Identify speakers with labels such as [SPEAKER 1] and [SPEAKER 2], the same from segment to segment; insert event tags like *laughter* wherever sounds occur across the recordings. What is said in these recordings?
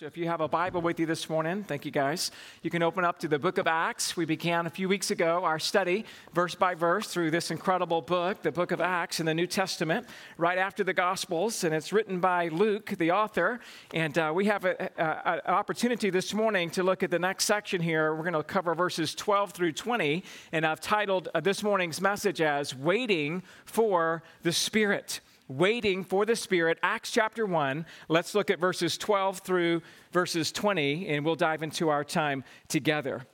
[SPEAKER 1] So if you have a Bible with you this morning, thank you guys. You can open up to the book of Acts. We began a few weeks ago our study, verse by verse, through this incredible book, the book of Acts in the New Testament, right after the Gospels. And it's written by Luke, the author. And uh, we have an opportunity this morning to look at the next section here. We're going to cover verses 12 through 20. And I've titled uh, this morning's message as Waiting for the Spirit waiting for the Spirit. Acts chapter 1. Let's look at verses 12 through verses 20, and we'll dive into our time together.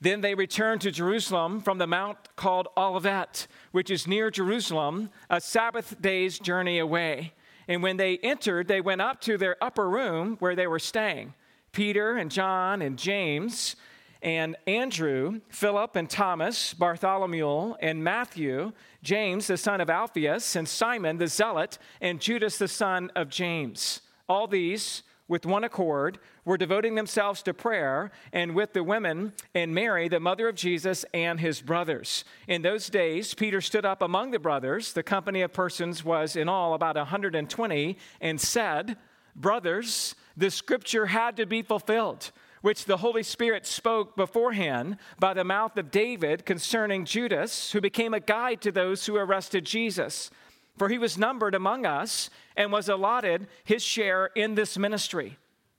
[SPEAKER 1] Then they returned to Jerusalem from the mount called Olivet, which is near Jerusalem, a Sabbath day's journey away. And when they entered, they went up to their upper room where they were staying. Peter and John and James and Andrew, Philip and Thomas, Bartholomew and Matthew, James the son of Alphaeus, and Simon the zealot, and Judas the son of James. All these, with one accord, were devoting themselves to prayer, and with the women and Mary, the mother of Jesus, and his brothers. In those days, Peter stood up among the brothers. The company of persons was in all about 120, and said, Brothers, the scripture had to be fulfilled which the Holy Spirit spoke beforehand by the mouth of David concerning Judas, who became a guide to those who arrested Jesus. For he was numbered among us and was allotted his share in this ministry.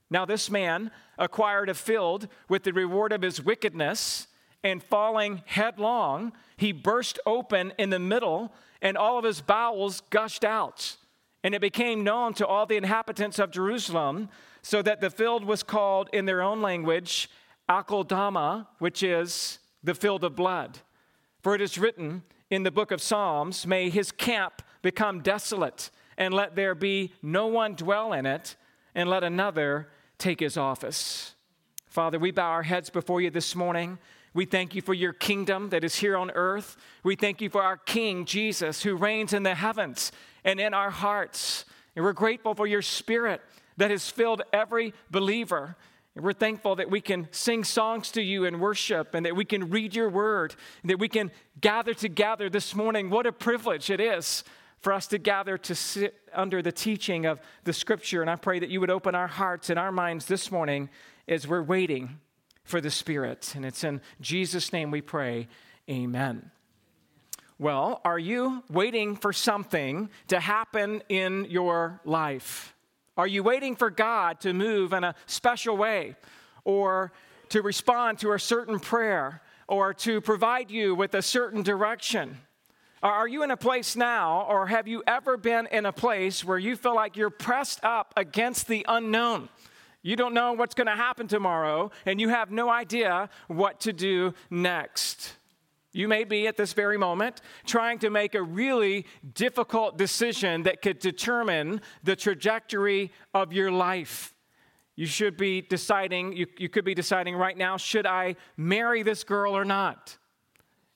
[SPEAKER 1] Now, this man acquired a field with the reward of his wickedness, and falling headlong, he burst open in the middle, and all of his bowels gushed out. And it became known to all the inhabitants of Jerusalem so that the field was called in their own language Akeldama, which is the field of blood. For it is written in the book of Psalms, May his camp become desolate, and let there be no one dwell in it, and let another take his office. Father, we bow our heads before you this morning. We thank you for your kingdom that is here on earth. We thank you for our King, Jesus, who reigns in the heavens and in our hearts. And we're grateful for your spirit that has filled every believer. And we're thankful that we can sing songs to you and worship, and that we can read your word, and that we can gather together this morning. What a privilege it is for us to gather to sit under the teaching of the scripture. And I pray that you would open our hearts and our minds this morning as we're waiting for the Spirit. And it's in Jesus' name we pray. Amen. Well, are you waiting for something to happen in your life? Are you waiting for God to move in a special way or to respond to a certain prayer or to provide you with a certain direction? Are you in a place now, or have you ever been in a place where you feel like you're pressed up against the unknown? You don't know what's going to happen tomorrow, and you have no idea what to do next. You may be at this very moment trying to make a really difficult decision that could determine the trajectory of your life. You should be deciding, you, you could be deciding right now, should I marry this girl or not?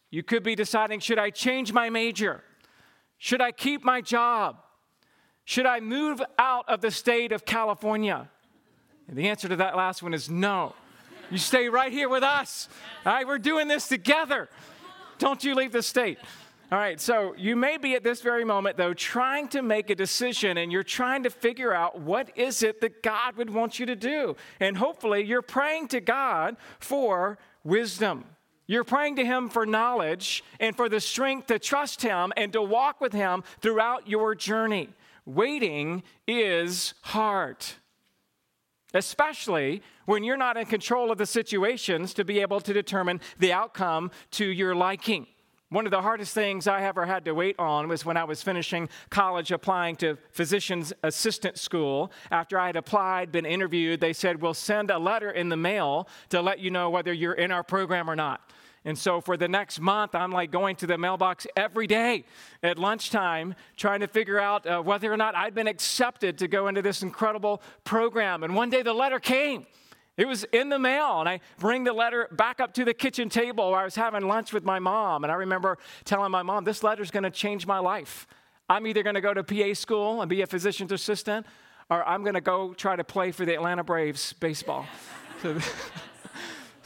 [SPEAKER 1] You could be deciding, should I change my major? Should I keep my job? Should I move out of the state of California? And the answer to that last one is no. You stay right here with us. All right, we're doing this together. Don't you leave the state. All right, so you may be at this very moment, though, trying to make a decision and you're trying to figure out what is it that God would want you to do. And hopefully, you're praying to God for wisdom. You're praying to Him for knowledge and for the strength to trust Him and to walk with Him throughout your journey. Waiting is hard especially when you're not in control of the situations to be able to determine the outcome to your liking. One of the hardest things I ever had to wait on was when I was finishing college applying to physician's assistant school. After I had applied, been interviewed, they said, We'll send a letter in the mail to let you know whether you're in our program or not. And so for the next month, I'm like going to the mailbox every day at lunchtime, trying to figure out uh, whether or not I'd been accepted to go into this incredible program. And one day the letter came. It was in the mail, and I bring the letter back up to the kitchen table where I was having lunch with my mom. And I remember telling my mom, This letter's gonna change my life. I'm either gonna go to PA school and be a physician's assistant, or I'm gonna go try to play for the Atlanta Braves baseball. *laughs*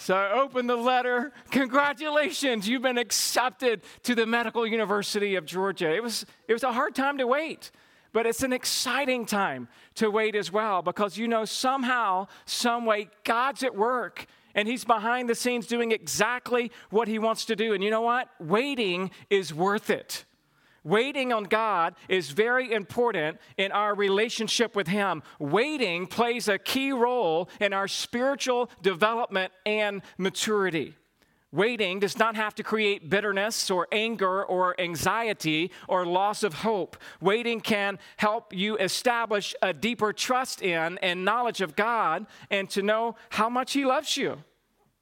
[SPEAKER 1] So I opened the letter. Congratulations, you've been accepted to the Medical University of Georgia. It was, it was a hard time to wait. But it's an exciting time to wait as well because you know somehow, some way, God's at work and He's behind the scenes doing exactly what He wants to do. And you know what? Waiting is worth it. Waiting on God is very important in our relationship with Him. Waiting plays a key role in our spiritual development and maturity. Waiting does not have to create bitterness or anger or anxiety or loss of hope. Waiting can help you establish a deeper trust in and knowledge of God and to know how much He loves you.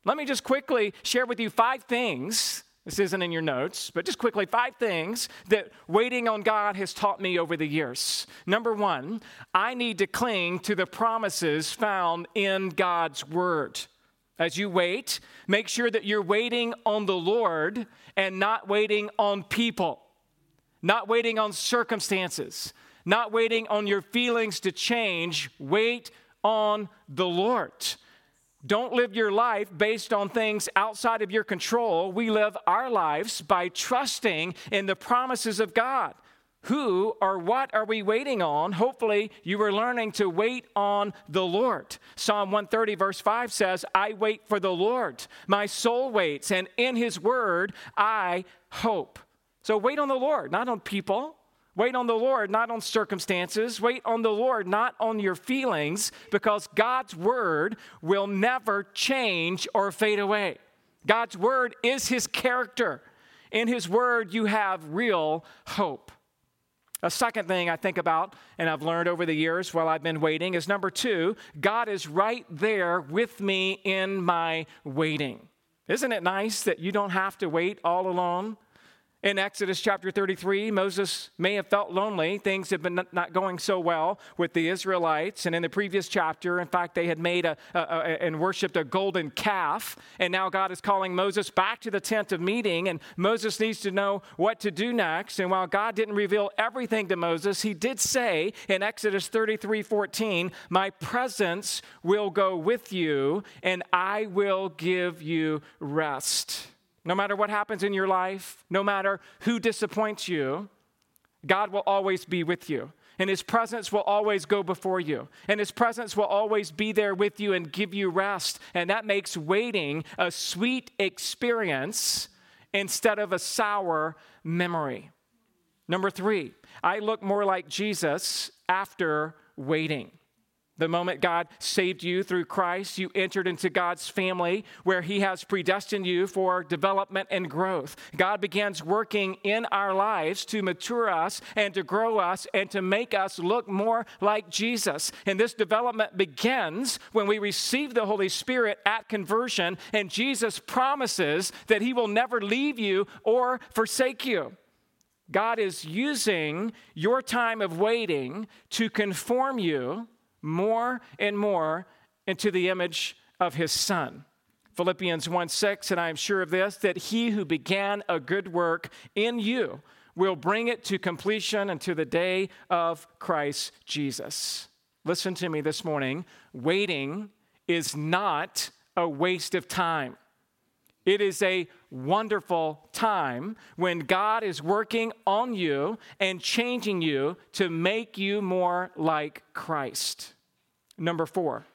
[SPEAKER 1] Let me just quickly share with you five things. This isn't in your notes, but just quickly, five things that waiting on God has taught me over the years. Number one, I need to cling to the promises found in God's Word. As you wait, make sure that you're waiting on the Lord and not waiting on people, not waiting on circumstances, not waiting on your feelings to change. Wait on the Lord. Don't live your life based on things outside of your control. We live our lives by trusting in the promises of God. Who or what are we waiting on? Hopefully, you are learning to wait on the Lord. Psalm 130, verse 5 says, I wait for the Lord. My soul waits, and in his word I hope. So wait on the Lord, not on people. Wait on the Lord, not on circumstances. Wait on the Lord, not on your feelings, because God's word will never change or fade away. God's word is his character. In his word, you have real hope. A second thing I think about, and I've learned over the years while I've been waiting, is number two, God is right there with me in my waiting. Isn't it nice that you don't have to wait all alone? In Exodus chapter 33, Moses may have felt lonely. Things had been not going so well with the Israelites. And in the previous chapter, in fact, they had made a, a, a, and worshiped a golden calf. And now God is calling Moses back to the tent of meeting. And Moses needs to know what to do next. And while God didn't reveal everything to Moses, he did say in Exodus 33 14, My presence will go with you, and I will give you rest. No matter what happens in your life, no matter who disappoints you, God will always be with you. And his presence will always go before you. And his presence will always be there with you and give you rest. And that makes waiting a sweet experience instead of a sour memory. Number three, I look more like Jesus after waiting. The moment God saved you through Christ, you entered into God's family where He has predestined you for development and growth. God begins working in our lives to mature us and to grow us and to make us look more like Jesus. And this development begins when we receive the Holy Spirit at conversion, and Jesus promises that He will never leave you or forsake you. God is using your time of waiting to conform you more and more into the image of his son. Philippians 1 6, and I am sure of this, that he who began a good work in you will bring it to completion until the day of Christ Jesus. Listen to me this morning. Waiting is not a waste of time. It is a wonderful time when God is working on you and changing you to make you more like Christ. Number four,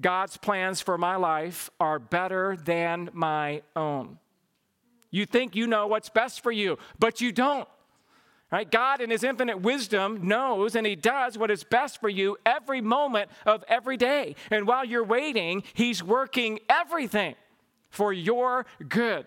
[SPEAKER 1] God's plans for my life are better than my own. You think you know what's best for you, but you don't. Right? God, in His infinite wisdom, knows and He does what is best for you every moment of every day. And while you're waiting, He's working everything for your good.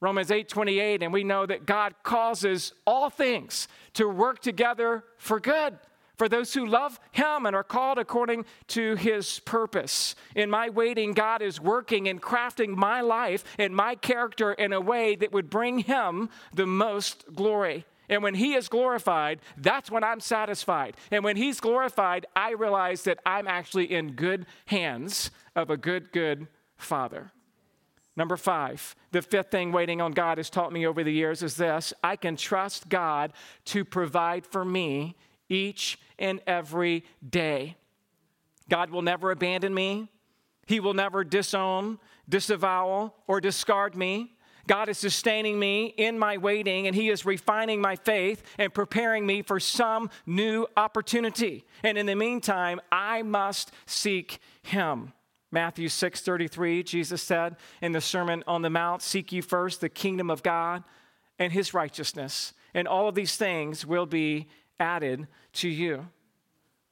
[SPEAKER 1] Romans 8 28, and we know that God causes all things to work together for good for those who love Him and are called according to His purpose. In my waiting, God is working and crafting my life and my character in a way that would bring Him the most glory. And when He is glorified, that's when I'm satisfied. And when He's glorified, I realize that I'm actually in good hands of a good, good Father. Number five, the fifth thing waiting on God has taught me over the years is this I can trust God to provide for me each and every day. God will never abandon me, He will never disown, disavow, or discard me. God is sustaining me in my waiting, and He is refining my faith and preparing me for some new opportunity. And in the meantime, I must seek Him. Matthew 6:33 Jesus said in the Sermon on the Mount, "Seek ye first the kingdom of God and his righteousness, and all of these things will be added to you."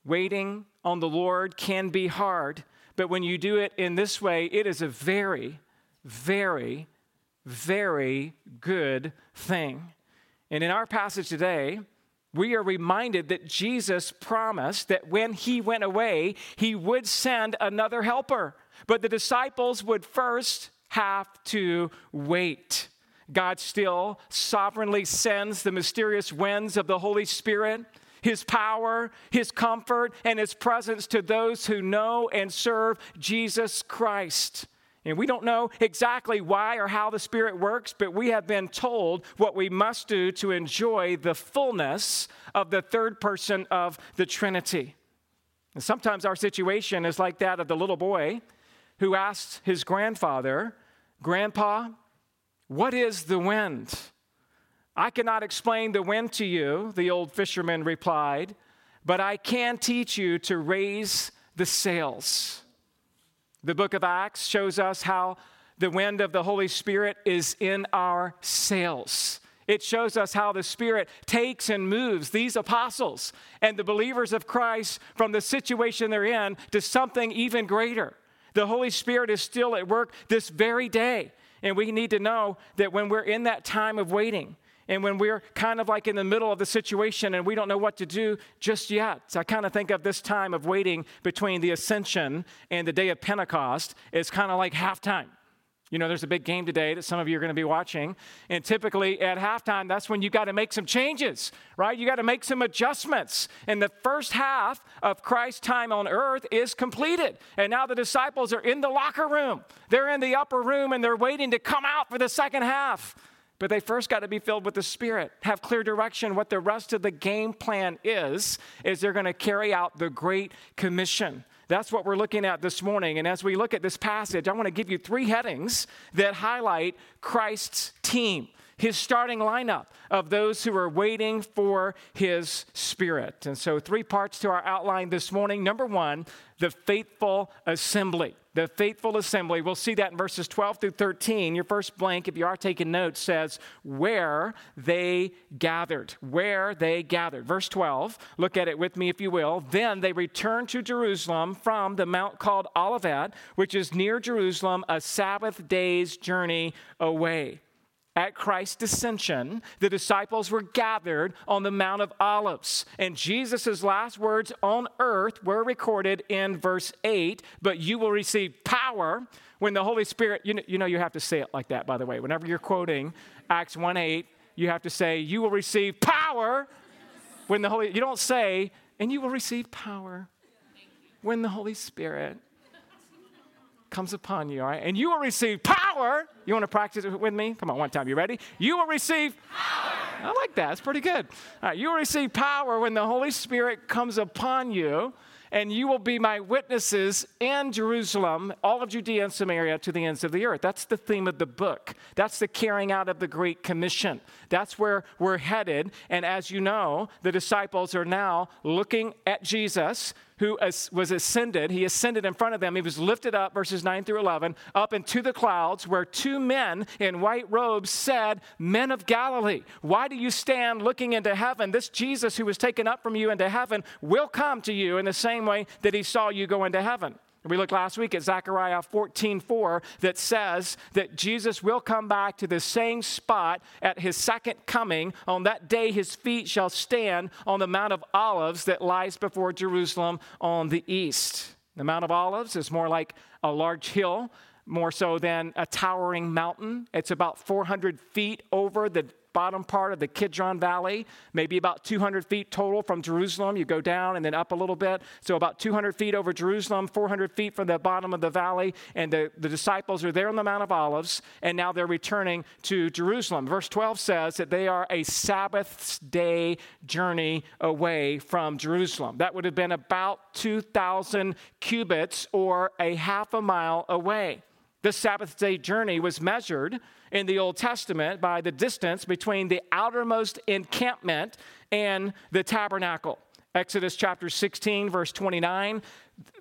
[SPEAKER 1] Waiting on the Lord can be hard, but when you do it in this way, it is a very very very good thing. And in our passage today, we are reminded that Jesus promised that when he went away, he would send another helper. But the disciples would first have to wait. God still sovereignly sends the mysterious winds of the Holy Spirit, His power, His comfort, and His presence to those who know and serve Jesus Christ. And we don't know exactly why or how the Spirit works, but we have been told what we must do to enjoy the fullness of the third person of the Trinity. And sometimes our situation is like that of the little boy who asked his grandfather, Grandpa, what is the wind? I cannot explain the wind to you, the old fisherman replied, but I can teach you to raise the sails. The book of Acts shows us how the wind of the Holy Spirit is in our sails. It shows us how the Spirit takes and moves these apostles and the believers of Christ from the situation they're in to something even greater. The Holy Spirit is still at work this very day. And we need to know that when we're in that time of waiting, and when we're kind of like in the middle of the situation and we don't know what to do just yet. So I kind of think of this time of waiting between the ascension and the day of Pentecost as kind of like halftime. You know, there's a big game today that some of you are going to be watching. And typically at halftime, that's when you got to make some changes, right? You got to make some adjustments. And the first half of Christ's time on earth is completed. And now the disciples are in the locker room. They're in the upper room and they're waiting to come out for the second half. But they first got to be filled with the Spirit, have clear direction. What the rest of the game plan is, is they're going to carry out the Great Commission. That's what we're looking at this morning. And as we look at this passage, I want to give you three headings that highlight Christ's team his starting lineup of those who are waiting for his spirit. And so, three parts to our outline this morning. Number one, the faithful assembly. The faithful assembly. We'll see that in verses 12 through 13. Your first blank, if you are taking notes, says, Where they gathered. Where they gathered. Verse 12, look at it with me if you will. Then they returned to Jerusalem from the mount called Olivet, which is near Jerusalem, a Sabbath day's journey away at Christ's ascension, the disciples were gathered on the Mount of Olives. And Jesus' last words on earth were recorded in verse 8 But you will receive power when the Holy Spirit, you know, you know, you have to say it like that, by the way. Whenever you're quoting Acts 1 8, you have to say, You will receive power when the Holy, you don't say, and you will receive power when the Holy Spirit comes upon you, all right? And you will receive power. You want to practice it with me? Come on, one time. You ready? You will receive power. I like that. It's pretty good. All right, you will receive power when the Holy Spirit comes upon you, and you will be my witnesses in Jerusalem, all of Judea and Samaria to the ends of the earth. That's the theme of the book. That's the carrying out of the Great Commission. That's where we're headed. And as you know, the disciples are now looking at Jesus who was ascended. He ascended in front of them. He was lifted up, verses 9 through 11, up into the clouds, where two men in white robes said, Men of Galilee, why do you stand looking into heaven? This Jesus who was taken up from you into heaven will come to you in the same way that he saw you go into heaven. We looked last week at Zechariah 14 4 that says that Jesus will come back to the same spot at his second coming. On that day, his feet shall stand on the Mount of Olives that lies before Jerusalem on the east. The Mount of Olives is more like a large hill, more so than a towering mountain. It's about 400 feet over the bottom part of the Kidron Valley, maybe about 200 feet total from Jerusalem. You go down and then up a little bit. So about 200 feet over Jerusalem, 400 feet from the bottom of the valley. And the, the disciples are there on the Mount of Olives, and now they're returning to Jerusalem. Verse 12 says that they are a Sabbath day journey away from Jerusalem. That would have been about 2,000 cubits or a half a mile away. The Sabbath day journey was measured in the Old Testament by the distance between the outermost encampment and the tabernacle. Exodus chapter 16, verse 29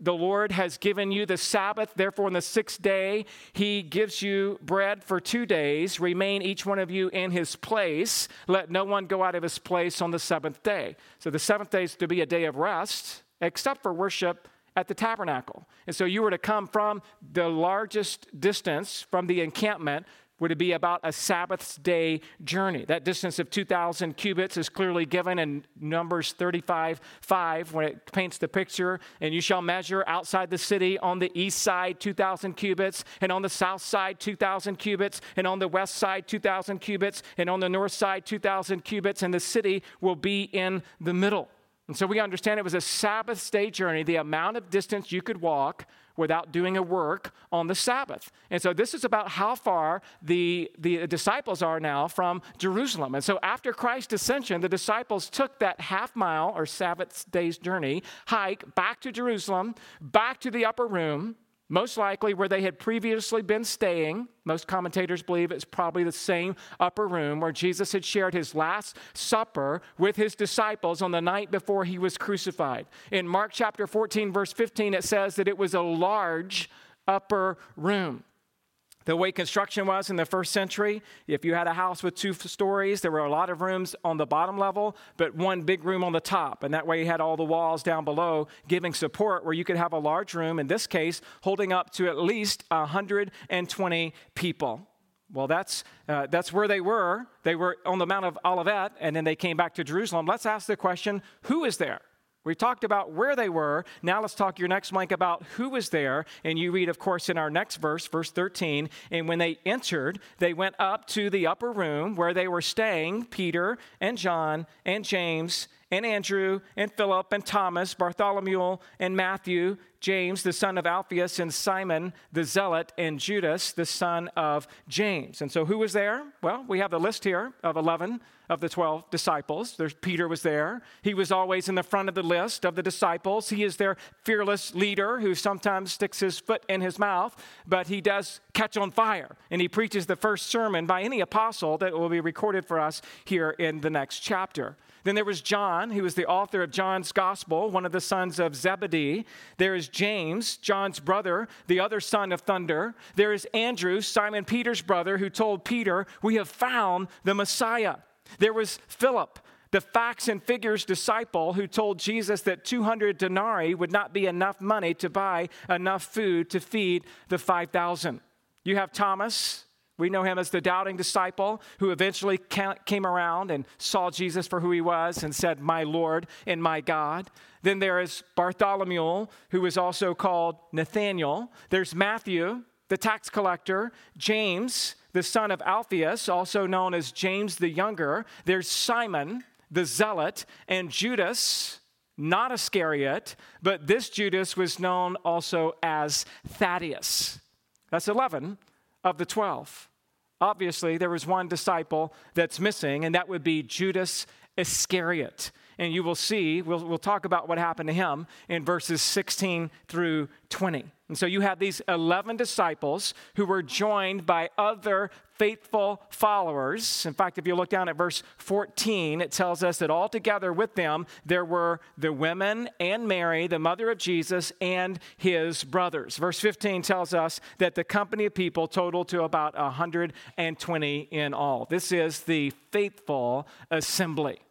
[SPEAKER 1] the Lord has given you the Sabbath. Therefore, on the sixth day, He gives you bread for two days. Remain each one of you in his place. Let no one go out of his place on the seventh day. So, the seventh day is to be a day of rest, except for worship at the tabernacle. And so, you were to come from the largest distance from the encampment would it be about a Sabbath's day journey. That distance of 2,000 cubits is clearly given in Numbers 35 5 when it paints the picture. And you shall measure outside the city on the east side 2,000 cubits, and on the south side 2,000 cubits, and on the west side 2,000 cubits, and on the north side 2,000 cubits, and the city will be in the middle. And so we understand it was a Sabbath day journey, the amount of distance you could walk without doing a work on the Sabbath. And so this is about how far the, the disciples are now from Jerusalem. And so after Christ's ascension, the disciples took that half mile or Sabbath day's journey, hike back to Jerusalem, back to the upper room most likely where they had previously been staying. Most commentators believe it's probably the same upper room where Jesus had shared his last supper with his disciples on the night before he was crucified. In Mark chapter 14, verse 15, it says that it was a large upper room. The way construction was in the first century, if you had a house with two stories, there were a lot of rooms on the bottom level, but one big room on the top. And that way you had all the walls down below giving support where you could have a large room, in this case, holding up to at least 120 people. Well, that's, uh, that's where they were. They were on the Mount of Olivet, and then they came back to Jerusalem. Let's ask the question who is there? We talked about where they were. Now let's talk your next blank about who was there. And you read, of course, in our next verse, verse 13. And when they entered, they went up to the upper room where they were staying Peter and John and James and Andrew and Philip and Thomas, Bartholomew and Matthew, James, the son of Alphaeus, and Simon the Zealot, and Judas, the son of James. And so who was there? Well, we have the list here of 11 of the 12 disciples. There's Peter was there. He was always in the front of the list of the disciples. He is their fearless leader who sometimes sticks his foot in his mouth, but he does catch on fire. And he preaches the first sermon by any apostle that will be recorded for us here in the next chapter. Then there was John, who was the author of John's Gospel, one of the sons of Zebedee. There is James, John's brother, the other son of thunder. There is Andrew, Simon Peter's brother, who told Peter, We have found the Messiah. There was Philip, the facts and figures disciple who told Jesus that 200 denarii would not be enough money to buy enough food to feed the 5,000. You have Thomas, we know him as the doubting disciple who eventually came around and saw Jesus for who he was and said, My Lord and my God. Then there is Bartholomew, who is also called Nathaniel. There's Matthew, the tax collector, James, the son of Alphaeus, also known as James the Younger. There's Simon, the zealot, and Judas, not Iscariot, but this Judas was known also as Thaddeus. That's 11 of the 12. Obviously, there was one disciple that's missing, and that would be Judas Iscariot. And you will see, we'll, we'll talk about what happened to him in verses 16 through 20. And so you have these 11 disciples who were joined by other faithful followers. In fact, if you look down at verse 14, it tells us that all together with them there were the women and Mary, the mother of Jesus, and his brothers. Verse 15 tells us that the company of people totaled to about 120 in all. This is the faithful assembly.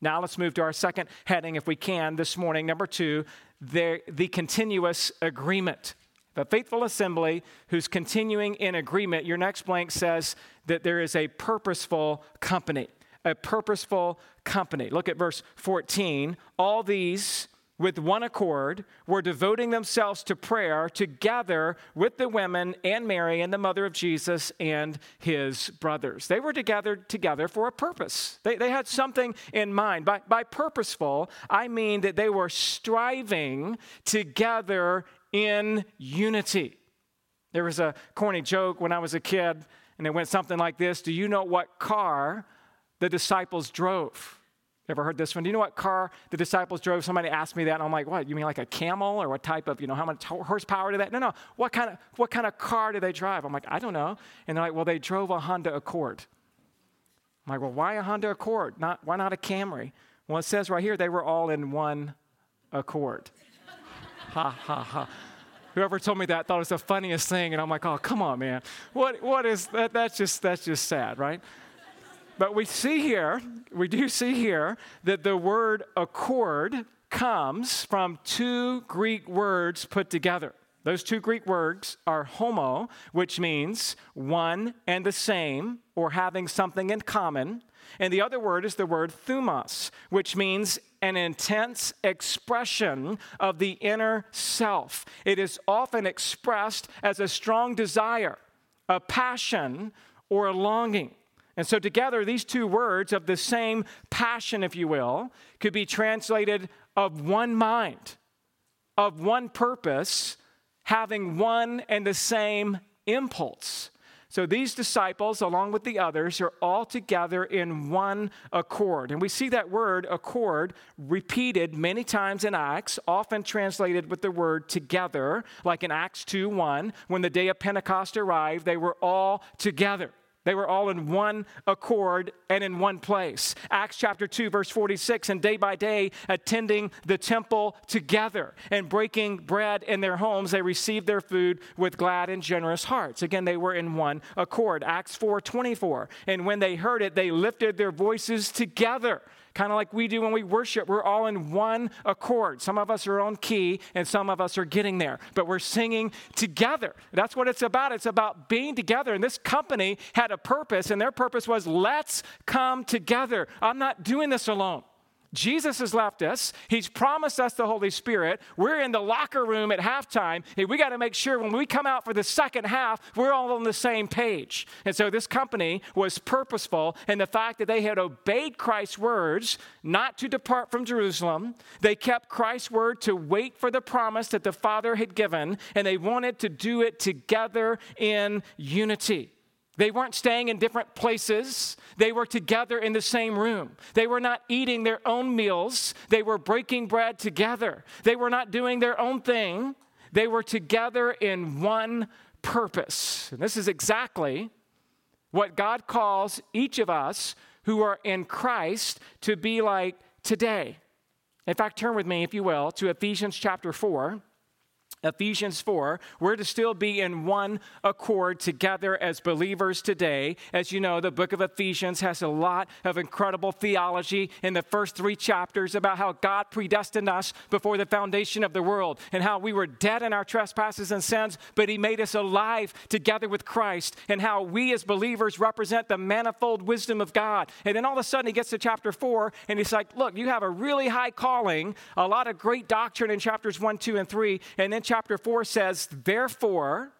[SPEAKER 1] Now let's move to our second heading, if we can, this morning. Number two, the, the continuous agreement. The faithful assembly who's continuing in agreement. Your next blank says that there is a purposeful company. A purposeful company. Look at verse 14. All these with one accord, were devoting themselves to prayer together with the women and Mary and the mother of Jesus and his brothers. They were together together for a purpose. They, they had something in mind. By, by purposeful, I mean that they were striving together in unity. There was a corny joke when I was a kid, and it went something like this Do you know what car the disciples drove? Ever heard this one? Do you know what car the disciples drove? Somebody asked me that, and I'm like, what? You mean like a camel or what type of, you know, how much horsepower did that? No, no. What kind of, what kind of car do they drive? I'm like, I don't know. And they're like, well, they drove a Honda Accord. I'm like, well, why a Honda Accord? Not, why not a Camry? Well, it says right here they were all in one accord. *laughs* ha, ha, ha. Whoever told me that thought it was the funniest thing, and I'm like, oh, come on, man. What, what is that? That's just, that's just sad, right? But we see here, we do see here that the word accord comes from two Greek words put together. Those two Greek words are homo, which means one and the same, or having something in common. And the other word is the word thumos, which means an intense expression of the inner self. It is often expressed as a strong desire, a passion, or a longing. And so, together, these two words of the same passion, if you will, could be translated of one mind, of one purpose, having one and the same impulse. So these disciples, along with the others, are all together in one accord. And we see that word accord repeated many times in Acts, often translated with the word together, like in Acts 2 1. When the day of Pentecost arrived, they were all together. They were all in one accord and in one place. Acts chapter 2, verse 46, and day by day attending the temple together and breaking bread in their homes, they received their food with glad and generous hearts. Again, they were in one accord. Acts 4, 24, and when they heard it, they lifted their voices together kind of like we do when we worship. We're all in one accord. Some of us are on key and some of us are getting there, but we're singing together. That's what it's about. It's about being together. And this company had a purpose, and their purpose was let's come together. I'm not doing this alone. Jesus has left us. He's promised us the Holy Spirit. We're in the locker room at halftime. And we got to make sure when we come out for the second half, we're all on the same page. And so this company was purposeful in the fact that they had obeyed Christ's words not to depart from Jerusalem. They kept Christ's word to wait for the promise that the Father had given, and they wanted to do it together in unity. They weren't staying in different places. They were together in the same room. They were not eating their own meals. They were breaking bread together. They were not doing their own thing. They were together in one purpose. And this is exactly what God calls each of us who are in Christ to be like today. In fact, turn with me, if you will, to Ephesians chapter 4. Ephesians 4, we're to still be in one accord together as believers today. As you know, the book of Ephesians has a lot of incredible theology in the first three chapters about how God predestined us before the foundation of the world and how we were dead in our trespasses and sins, but He made us alive together with Christ, and how we as believers represent the manifold wisdom of God. And then all of a sudden, He gets to chapter 4, and He's like, Look, you have a really high calling, a lot of great doctrine in chapters 1, 2, and 3, and then chapter 4 says, Therefore,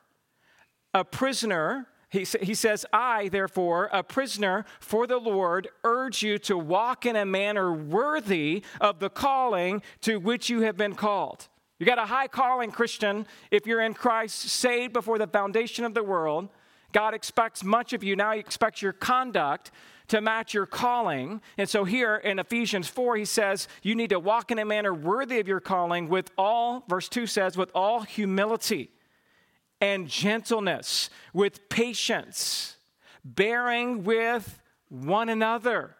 [SPEAKER 1] a prisoner, he, he says, I, therefore, a prisoner for the Lord, urge you to walk in a manner worthy of the calling to which you have been called. You got a high calling, Christian, if you're in Christ, saved before the foundation of the world. God expects much of you. Now He expects your conduct to match your calling. And so here in Ephesians 4, he says, You need to walk in a manner worthy of your calling with all, verse 2 says, with all humility and gentleness, with patience, bearing with one another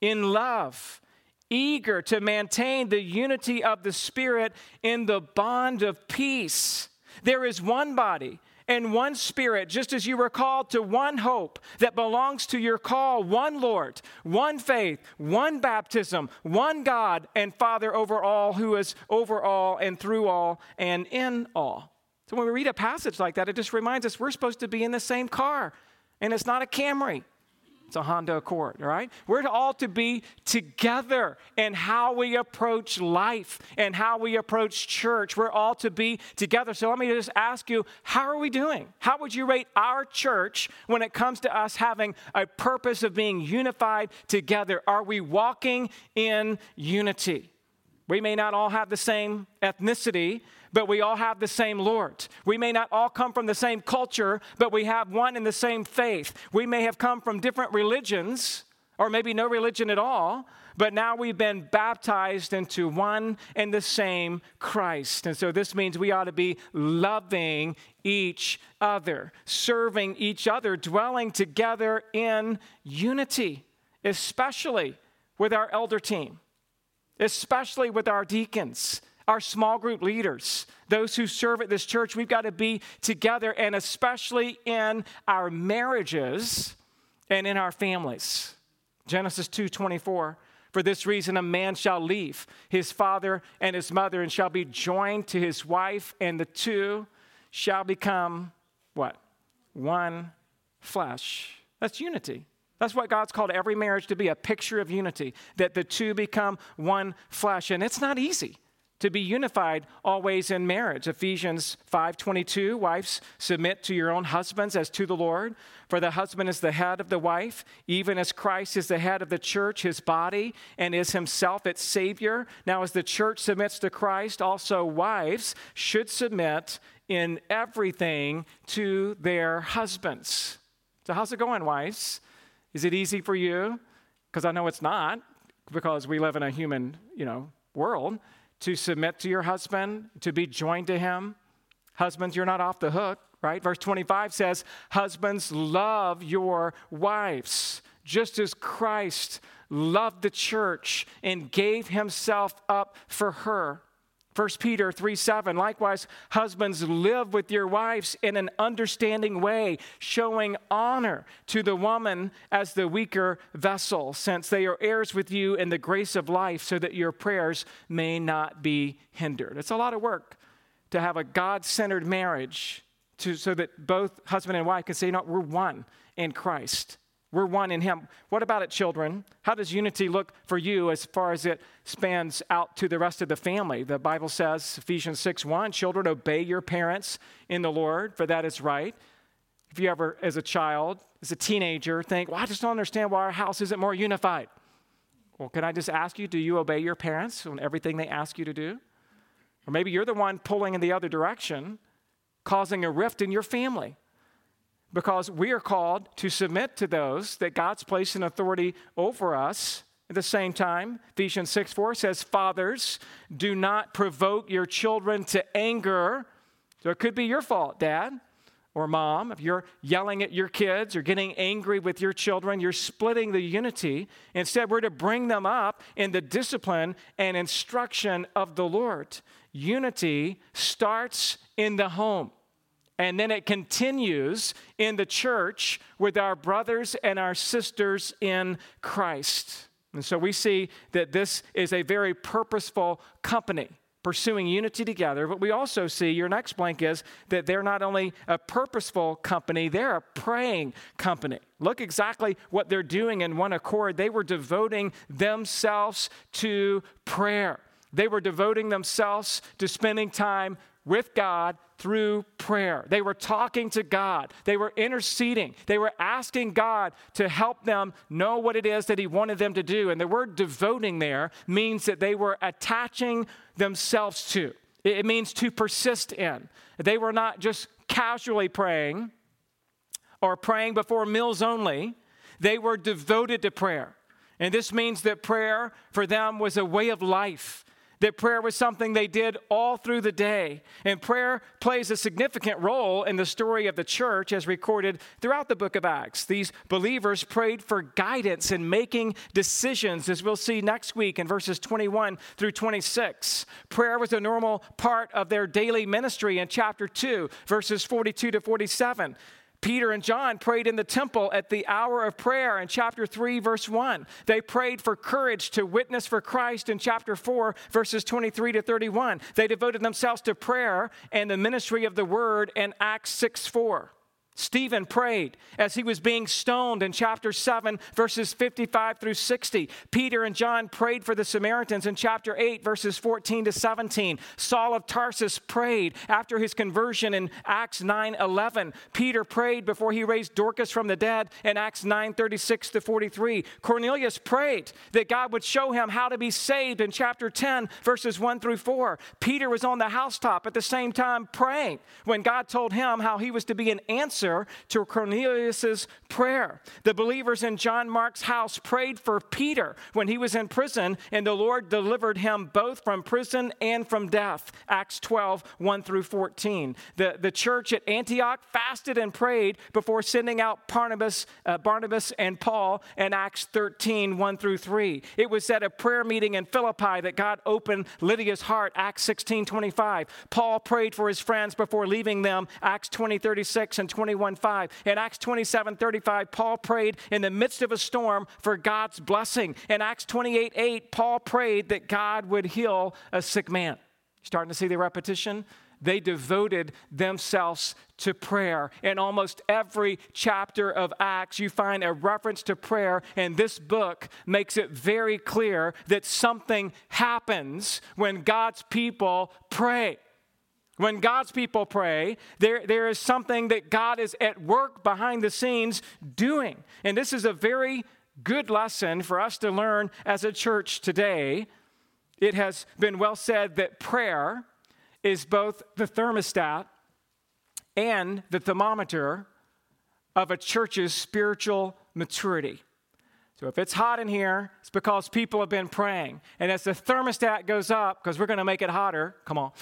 [SPEAKER 1] in love eager to maintain the unity of the Spirit in the bond of peace. There is one body and one Spirit, just as you were called to one hope that belongs to your call, one Lord, one faith, one baptism, one God and Father over all, who is over all and through all and in all. So when we read a passage like that, it just reminds us we're supposed to be in the same car, and it's not a Camry. It's a Honda Accord, all right? We're all to be together in how we approach life and how we approach church. We're all to be together. So let me just ask you, how are we doing? How would you rate our church when it comes to us having a purpose of being unified together? Are we walking in unity? We may not all have the same ethnicity, but we all have the same Lord. We may not all come from the same culture, but we have one and the same faith. We may have come from different religions, or maybe no religion at all, but now we've been baptized into one and the same Christ. And so this means we ought to be loving each other, serving each other, dwelling together in unity, especially with our elder team, especially with our deacons, our small group leaders, those who serve at this church. We've got to be together, and especially in our marriages and in our families. Genesis 2:24 For this reason a man shall leave his father and his mother and shall be joined to his wife and the two shall become what? One flesh. That's unity. That's what God's called every marriage to be a picture of unity, that the two become one flesh. And it's not easy to be unified always in marriage. Ephesians 5:22 Wives submit to your own husbands as to the Lord for the husband is the head of the wife even as Christ is the head of the church his body and is himself its savior now as the church submits to Christ also wives should submit in everything to their husbands. So how's it going wives? Is it easy for you? Because I know it's not because we live in a human, you know, world to submit to your husband, to be joined to him. Husbands, you're not off the hook, right? Verse 25 says, Husbands, love your wives, just as Christ loved the church and gave himself up for her. 1 Peter 3 7, likewise, husbands, live with your wives in an understanding way, showing honor to the woman as the weaker vessel, since they are heirs with you in the grace of life, so that your prayers may not be hindered. It's a lot of work to have a God centered marriage to, so that both husband and wife can say, No, we're one in Christ. We're one in Him. What about it, children? How does unity look for you as far as it spans out to the rest of the family? The Bible says, Ephesians 6 1, children, obey your parents in the Lord, for that is right. If you ever, as a child, as a teenager, think, well, I just don't understand why our house isn't more unified. Well, can I just ask you, do you obey your parents on everything they ask you to do? Or maybe you're the one pulling in the other direction, causing a rift in your family because we are called to submit to those that God's placed in authority over us. At the same time, Ephesians 6 4 says, Fathers, do not provoke your children to anger. So it could be your fault, Dad or Mom. If you're yelling at your kids or getting angry with your children, you're splitting the unity. Instead, we're to bring them up in the discipline and instruction of the Lord. Unity starts in the home. And then it continues in the church with our brothers and our sisters in Christ. And so we see that this is a very purposeful company pursuing unity together. But we also see, your next blank is that they're not only a purposeful company, they're a praying company. Look exactly what they're doing in one accord. They were devoting themselves to prayer, they were devoting themselves to spending time with God through prayer. They were talking to God. They were interceding. They were asking God to help them know what it is that He wanted them to do. And the word devoting there means that they were attaching themselves to, it means to persist in. They were not just casually praying or praying before meals only, they were devoted to prayer. And this means that prayer for them was a way of life. That prayer was something they did all through the day. And prayer plays a significant role in the story of the church as recorded throughout the book of Acts. These believers prayed for guidance in making decisions, as we'll see next week in verses 21 through 26. Prayer was a normal part of their daily ministry in chapter 2, verses 42 to 47. Peter and John prayed in the temple at the hour of prayer in chapter 3, verse 1. They prayed for courage to witness for Christ in chapter 4, verses 23 to 31. They devoted themselves to prayer and the ministry of the word in Acts 6 4. Stephen prayed as he was being stoned in chapter 7, verses 55 through 60. Peter and John prayed for the Samaritans in chapter 8, verses 14 to 17. Saul of Tarsus prayed after his conversion in Acts 9 11. Peter prayed before he raised Dorcas from the dead in Acts 9 36 to 43. Cornelius prayed that God would show him how to be saved in chapter 10, verses 1 through 4. Peter was on the housetop at the same time praying when God told him how he was to be an answer answer to Cornelius's prayer. The believers in John Mark's house prayed for Peter when he was in prison, and the Lord delivered him both from prison and from death. Acts 12, 1 through 14. The, the church at Antioch fasted and prayed before sending out Barnabas, uh, Barnabas and Paul in Acts 13, 1 through 3. It was at a prayer meeting in Philippi that God opened Lydia's heart, Acts 16, 25. Paul prayed for his friends before leaving them, Acts 20, 36 and 21, 5. In Acts 27, 35, Paul prayed in the midst of a storm for God's blessing. In Acts 28, 8, Paul prayed that God would heal a sick man. Starting to see the repetition? They devoted themselves to prayer. In almost every chapter of Acts, you find a reference to prayer, and this book makes it very clear that something happens when God's people pray. When God's people pray, there, there is something that God is at work behind the scenes doing. And this is a very good lesson for us to learn as a church today. It has been well said that prayer is both the thermostat and the thermometer of a church's spiritual maturity. So if it's hot in here, it's because people have been praying. And as the thermostat goes up, because we're going to make it hotter, come on,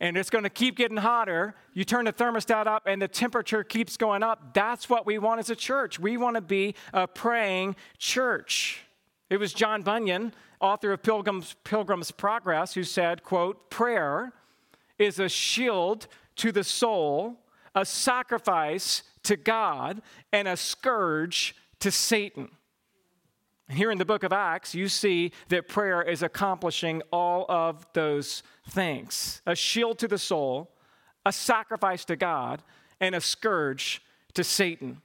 [SPEAKER 1] and it's going to keep getting hotter, you turn the thermostat up and the temperature keeps going up. That's what we want as a church. We want to be a praying church. It was John Bunyan, author of Pilgrim's, Pilgrim's Progress, who said, quote, prayer is a shield to the soul, a sacrifice to God, and a scourge to Satan. Here in the book of Acts, you see that prayer is accomplishing all of those things a shield to the soul, a sacrifice to God, and a scourge to Satan.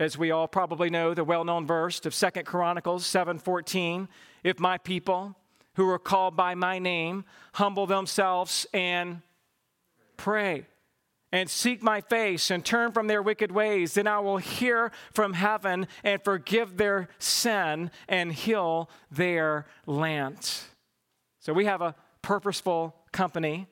[SPEAKER 1] As we all probably know, the well known verse of Second Chronicles 7:14 If my people who are called by my name humble themselves and pray and seek my face and turn from their wicked ways, then I will hear from heaven and forgive their sin and heal their land. So we have a purposeful company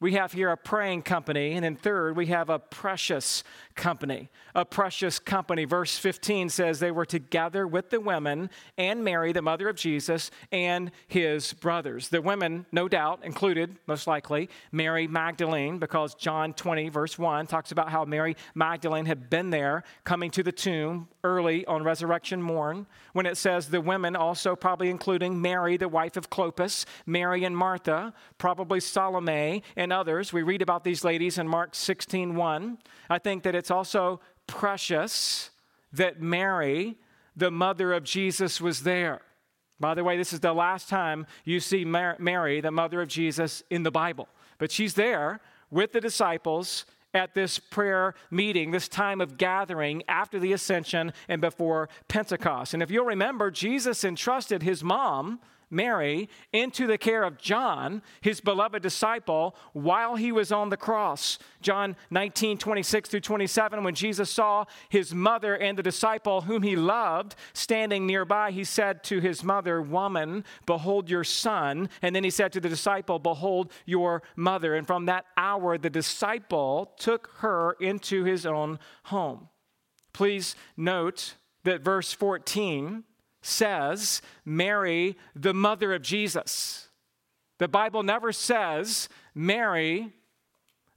[SPEAKER 1] we have here a praying company. And then, third, we have a precious company. A precious company. Verse 15 says they were together with the women and Mary, the mother of Jesus, and his brothers. The women, no doubt, included, most likely, Mary Magdalene, because John 20, verse 1, talks about how Mary Magdalene had been there coming to the tomb early on resurrection morn. When it says the women, also probably including Mary, the wife of Clopas, Mary and Martha, probably Salome, and and others. We read about these ladies in Mark 16 1. I think that it's also precious that Mary, the mother of Jesus, was there. By the way, this is the last time you see Mary, the mother of Jesus, in the Bible. But she's there with the disciples at this prayer meeting, this time of gathering after the ascension and before Pentecost. And if you'll remember, Jesus entrusted his mom Mary into the care of John, his beloved disciple, while he was on the cross. John 19, 26 through 27, when Jesus saw his mother and the disciple whom he loved standing nearby, he said to his mother, Woman, behold your son. And then he said to the disciple, Behold your mother. And from that hour, the disciple took her into his own home. Please note that verse 14 says Mary, the mother of Jesus. The Bible never says Mary,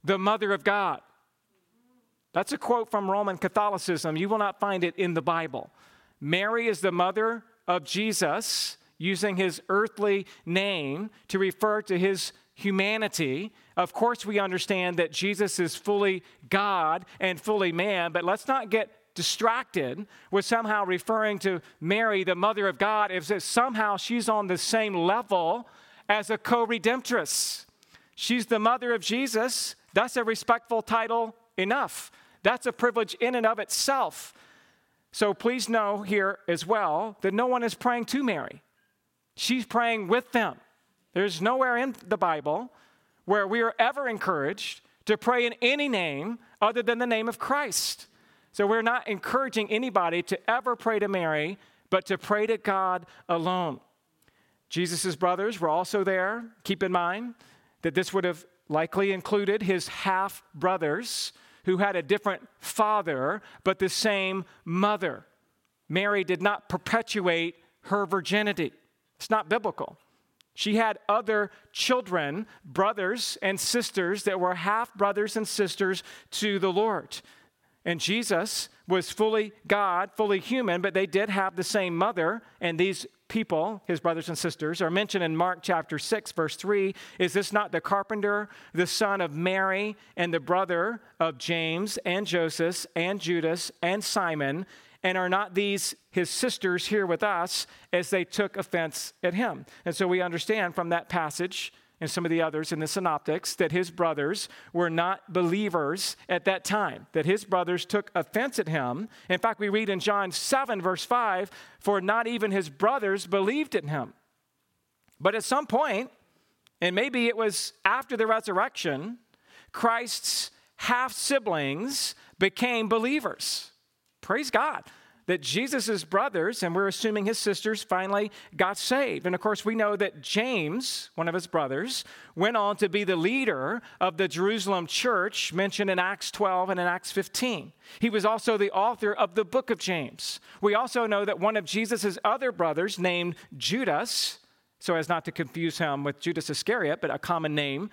[SPEAKER 1] the mother of God. That's a quote from Roman Catholicism. You will not find it in the Bible. Mary is the mother of Jesus, using his earthly name to refer to his humanity. Of course, we understand that Jesus is fully God and fully man, but let's not get distracted with somehow referring to Mary, the mother of God, is that somehow she's on the same level as a co redemptrix. She's the mother of Jesus. That's a respectful title enough. That's a privilege in and of itself. So please know here as well that no one is praying to Mary. She's praying with them. There's nowhere in the Bible where we are ever encouraged to pray in any name other than the name of Christ. So we're not encouraging anybody to ever pray to Mary, but to pray to God alone. Jesus' brothers were also there. Keep in mind that this would have likely included his half brothers who had a different father, but the same mother. Mary did not perpetuate her virginity. It's not biblical. She had other children, brothers and sisters that were half brothers and sisters to the Lord. And Jesus was fully God, fully human, but they did have the same mother. And these people, his brothers and sisters, are mentioned in Mark chapter 6, verse 3. Is this not the carpenter, the son of Mary, and the brother of James and Joseph and Judas and Simon? And are not these his sisters here with us as they took offense at him? And so we understand from that passage and some of the others in the synoptics that his brothers were not believers at that time, that his brothers took offense at him. In fact, we read in John 7, verse 5, for not even his brothers believed in him. But at some point, and maybe it was after the resurrection, Christ's half siblings became believers. Praise God that Jesus' brothers, and we're assuming his sisters, finally got saved. And of course, we know that James, one of his brothers, went on to be the leader of the Jerusalem church mentioned in Acts 12 and in Acts 15. He was also the author of the book of James. We also know that one of Jesus' other brothers, named Judas, so as not to confuse him with Judas Iscariot, but a common name,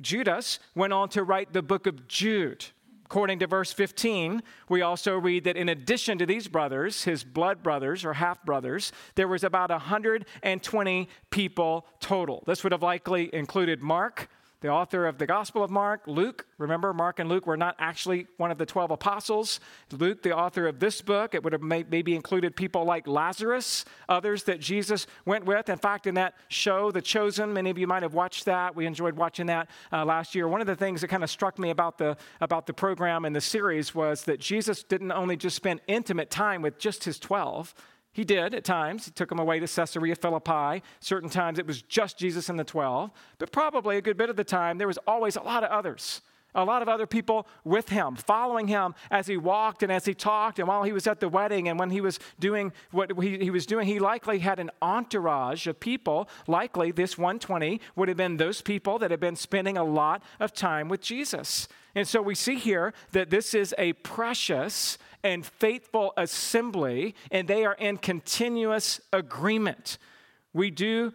[SPEAKER 1] Judas went on to write the book of Jude. According to verse 15, we also read that in addition to these brothers, his blood brothers or half brothers, there was about 120 people total. This would have likely included Mark, the author of the Gospel of Mark, Luke. Remember, Mark and Luke were not actually one of the 12 apostles. Luke, the author of this book, it would have maybe included people like Lazarus, others that Jesus went with. In fact, in that show, The Chosen, many of you might have watched that. We enjoyed watching that uh, last year. One of the things that kind of struck me about the, about the program and the series was that Jesus didn't only just spend intimate time with just his 12, he did at times. He took them away to Caesarea Philippi. Certain times it was just Jesus and the 12. But probably a good bit of the time, there was always a lot of others. A lot of other people with him, following him as he walked and as he talked, and while he was at the wedding and when he was doing what he, he was doing, he likely had an entourage of people. Likely, this 120 would have been those people that had been spending a lot of time with Jesus. And so we see here that this is a precious and faithful assembly, and they are in continuous agreement. We do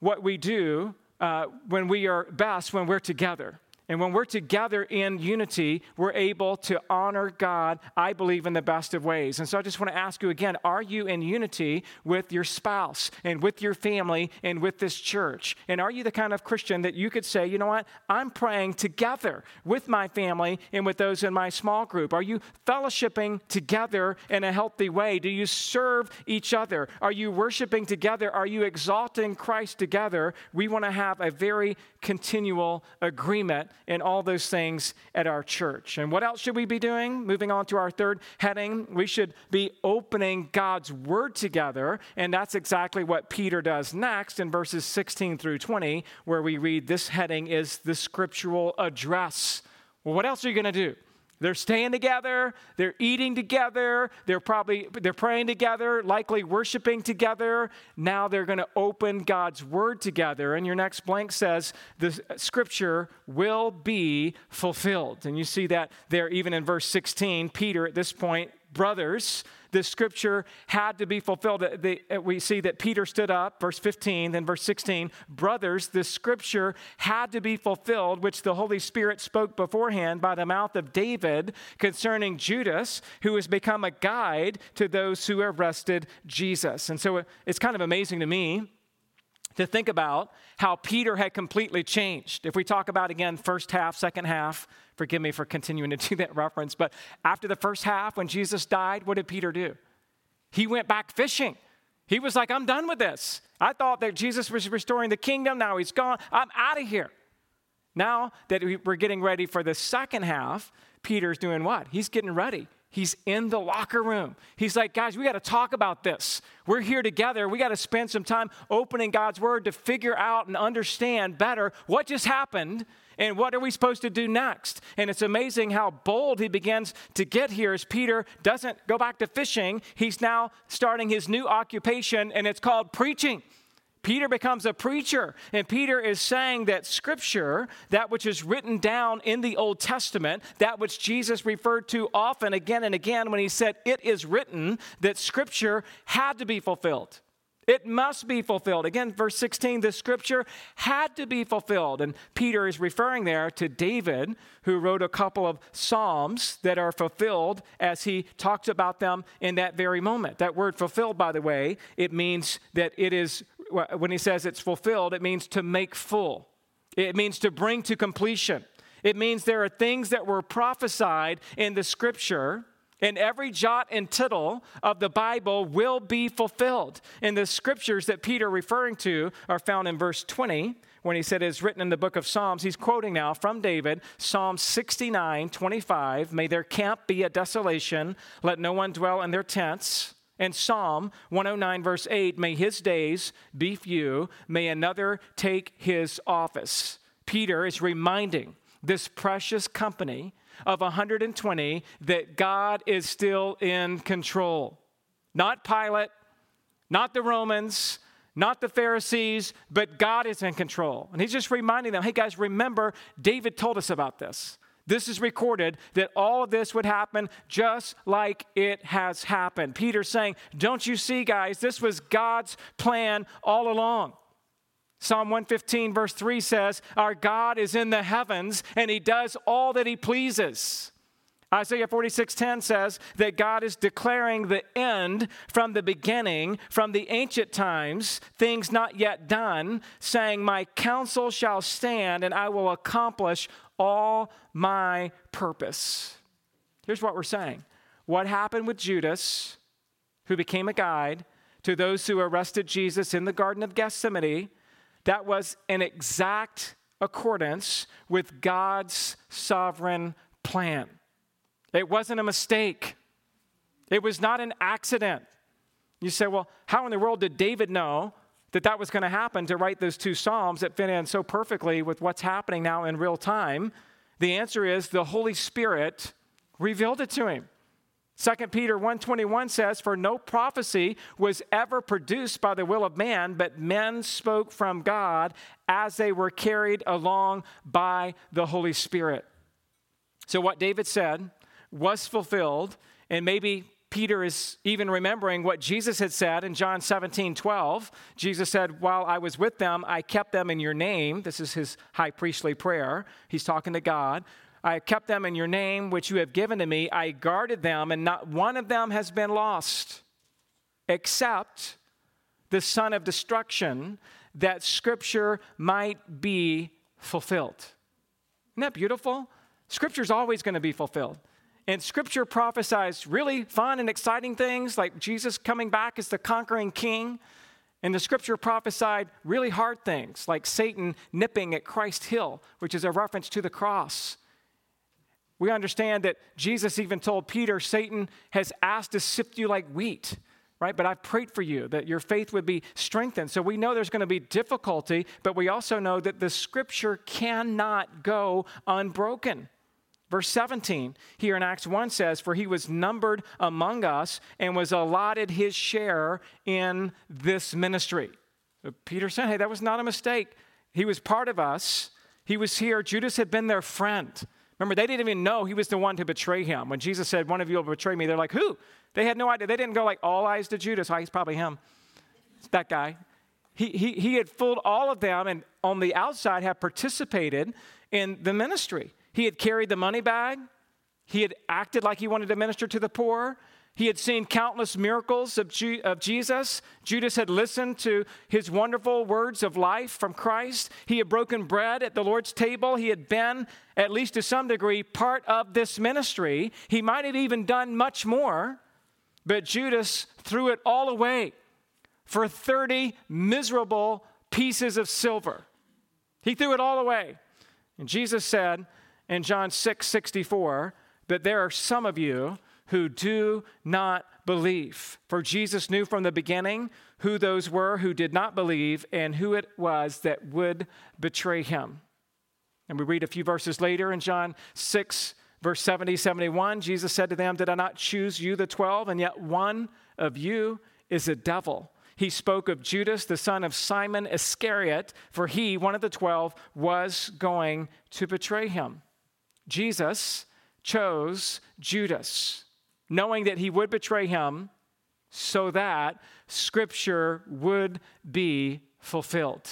[SPEAKER 1] what we do uh, when we are best when we're together. And when we're together in unity, we're able to honor God, I believe, in the best of ways. And so I just want to ask you again are you in unity with your spouse and with your family and with this church? And are you the kind of Christian that you could say, you know what, I'm praying together with my family and with those in my small group? Are you fellowshipping together in a healthy way? Do you serve each other? Are you worshiping together? Are you exalting Christ together? We want to have a very continual agreement in all those things at our church. And what else should we be doing? Moving on to our third heading, we should be opening God's word together. And that's exactly what Peter does next in verses 16 through 20, where we read this heading is the scriptural address. Well, what else are you going to do? They're staying together, they're eating together, they're probably they're praying together, likely worshiping together. Now they're going to open God's word together and your next blank says the scripture will be fulfilled. And you see that there even in verse 16, Peter at this point brothers, the scripture had to be fulfilled. Uh, we see that Peter stood up, verse 15, then verse 16. Brothers, the scripture had to be fulfilled, which the Holy Spirit spoke beforehand by the mouth of David concerning Judas, who has become a guide to those who arrested Jesus. And so uh, it's kind of amazing to me to think about how Peter had completely changed. If we talk about again, first half, second half, forgive me for continuing to do that reference, but after the first half, when Jesus died, what did Peter do? He went back fishing. He was like, I'm done with this. I thought that Jesus was restoring the kingdom. Now he's gone. I'm out of here. Now that we're getting ready for the second half, Peter's doing what? He's getting ready. He's in the locker room. He's like, guys, we got to talk about this. We're here together. We got to spend some time opening God's word to figure out and understand better what just happened and what are we supposed to do next. And it's amazing how bold he begins to get here as Peter doesn't go back to fishing. He's now starting his new occupation, and it's called preaching. Peter becomes a preacher, and Peter is saying that Scripture, that which is written down in the Old Testament, that which Jesus referred to often again and again when he said, It is written, that Scripture had to be fulfilled. It must be fulfilled. Again, verse 16, the scripture had to be fulfilled. And Peter is referring there to David, who wrote a couple of Psalms that are fulfilled as he talks about them in that very moment. That word fulfilled, by the way, it means that it is when he says it's fulfilled, it means to make full, it means to bring to completion. It means there are things that were prophesied in the scripture, and every jot and tittle of the Bible will be fulfilled. And the scriptures that Peter referring to are found in verse 20 when he said it's written in the book of Psalms. He's quoting now from David, Psalm 69, 25. May their camp be a desolation, let no one dwell in their tents. And Psalm 109, verse 8 May his days be few, may another take his office. Peter is reminding this precious company of 120 that God is still in control. Not Pilate, not the Romans, not the Pharisees, but God is in control. And he's just reminding them hey, guys, remember, David told us about this. This is recorded that all of this would happen just like it has happened. Peter's saying, Don't you see, guys, this was God's plan all along. Psalm 115, verse 3 says, Our God is in the heavens and he does all that he pleases. Isaiah 46:10 says that God is declaring the end from the beginning, from the ancient times, things not yet done, saying, "My counsel shall stand and I will accomplish all my purpose." Here's what we're saying. What happened with Judas, who became a guide to those who arrested Jesus in the garden of Gethsemane, that was in exact accordance with God's sovereign plan. It wasn't a mistake, it was not an accident. You say, well, how in the world did David know that that was going to happen to write those two Psalms that fit in so perfectly with what's happening now in real time? The answer is the Holy Spirit revealed it to him. 2 Peter 1:21 says for no prophecy was ever produced by the will of man but men spoke from God as they were carried along by the Holy Spirit. So what David said was fulfilled and maybe Peter is even remembering what Jesus had said in John 17, 12. Jesus said, While I was with them, I kept them in your name. This is his high priestly prayer. He's talking to God. I kept them in your name, which you have given to me. I guarded them, and not one of them has been lost, except the son of destruction, that scripture might be fulfilled. Isn't that beautiful? Scripture is always going to be fulfilled. And scripture prophesies really fun and exciting things like Jesus coming back as the conquering king. And the scripture prophesied really hard things like Satan nipping at Christ's Hill, which is a reference to the cross. We understand that Jesus even told Peter, Satan has asked to sift you like wheat, right? But I've prayed for you that your faith would be strengthened. So we know there's going to be difficulty, but we also know that the scripture cannot go unbroken. Verse 17 here in Acts 1 says, For he was numbered among us and was allotted his share in this ministry. Peter said, Hey, that was not a mistake. He was part of us. He was here. Judas had been their friend. Remember, they didn't even know he was the one to betray him. When Jesus said, One of you will betray me, they're like, Who? They had no idea. They didn't go like, All eyes to Judas. Oh, he's probably him. It's that guy. He, he, he had fooled all of them and on the outside had participated in the ministry. He had carried the money bag, he had acted like he wanted to minister to the poor, he had seen countless miracles of, of Jesus. Judas had listened to his wonderful words of life from Christ. He had broken bread at the Lord's table. He had been, at least to some degree, part of this ministry. He might have even done much more, but Judas threw it all away for 30 miserable pieces of silver. He threw it all away. And Jesus said in John 6 64 that there are some of you who do not believe. For Jesus knew from the beginning who those were who did not believe and who it was that would betray him. And we read a few verses later in John 6, verse 70, 71, Jesus said to them, Did I not choose you, the 12, and yet one of you is a devil? he spoke of Judas, the son of Simon Iscariot, for he, one of the twelve, was going to betray him. Jesus chose Judas, knowing that he would betray him so that Scripture would be fulfilled.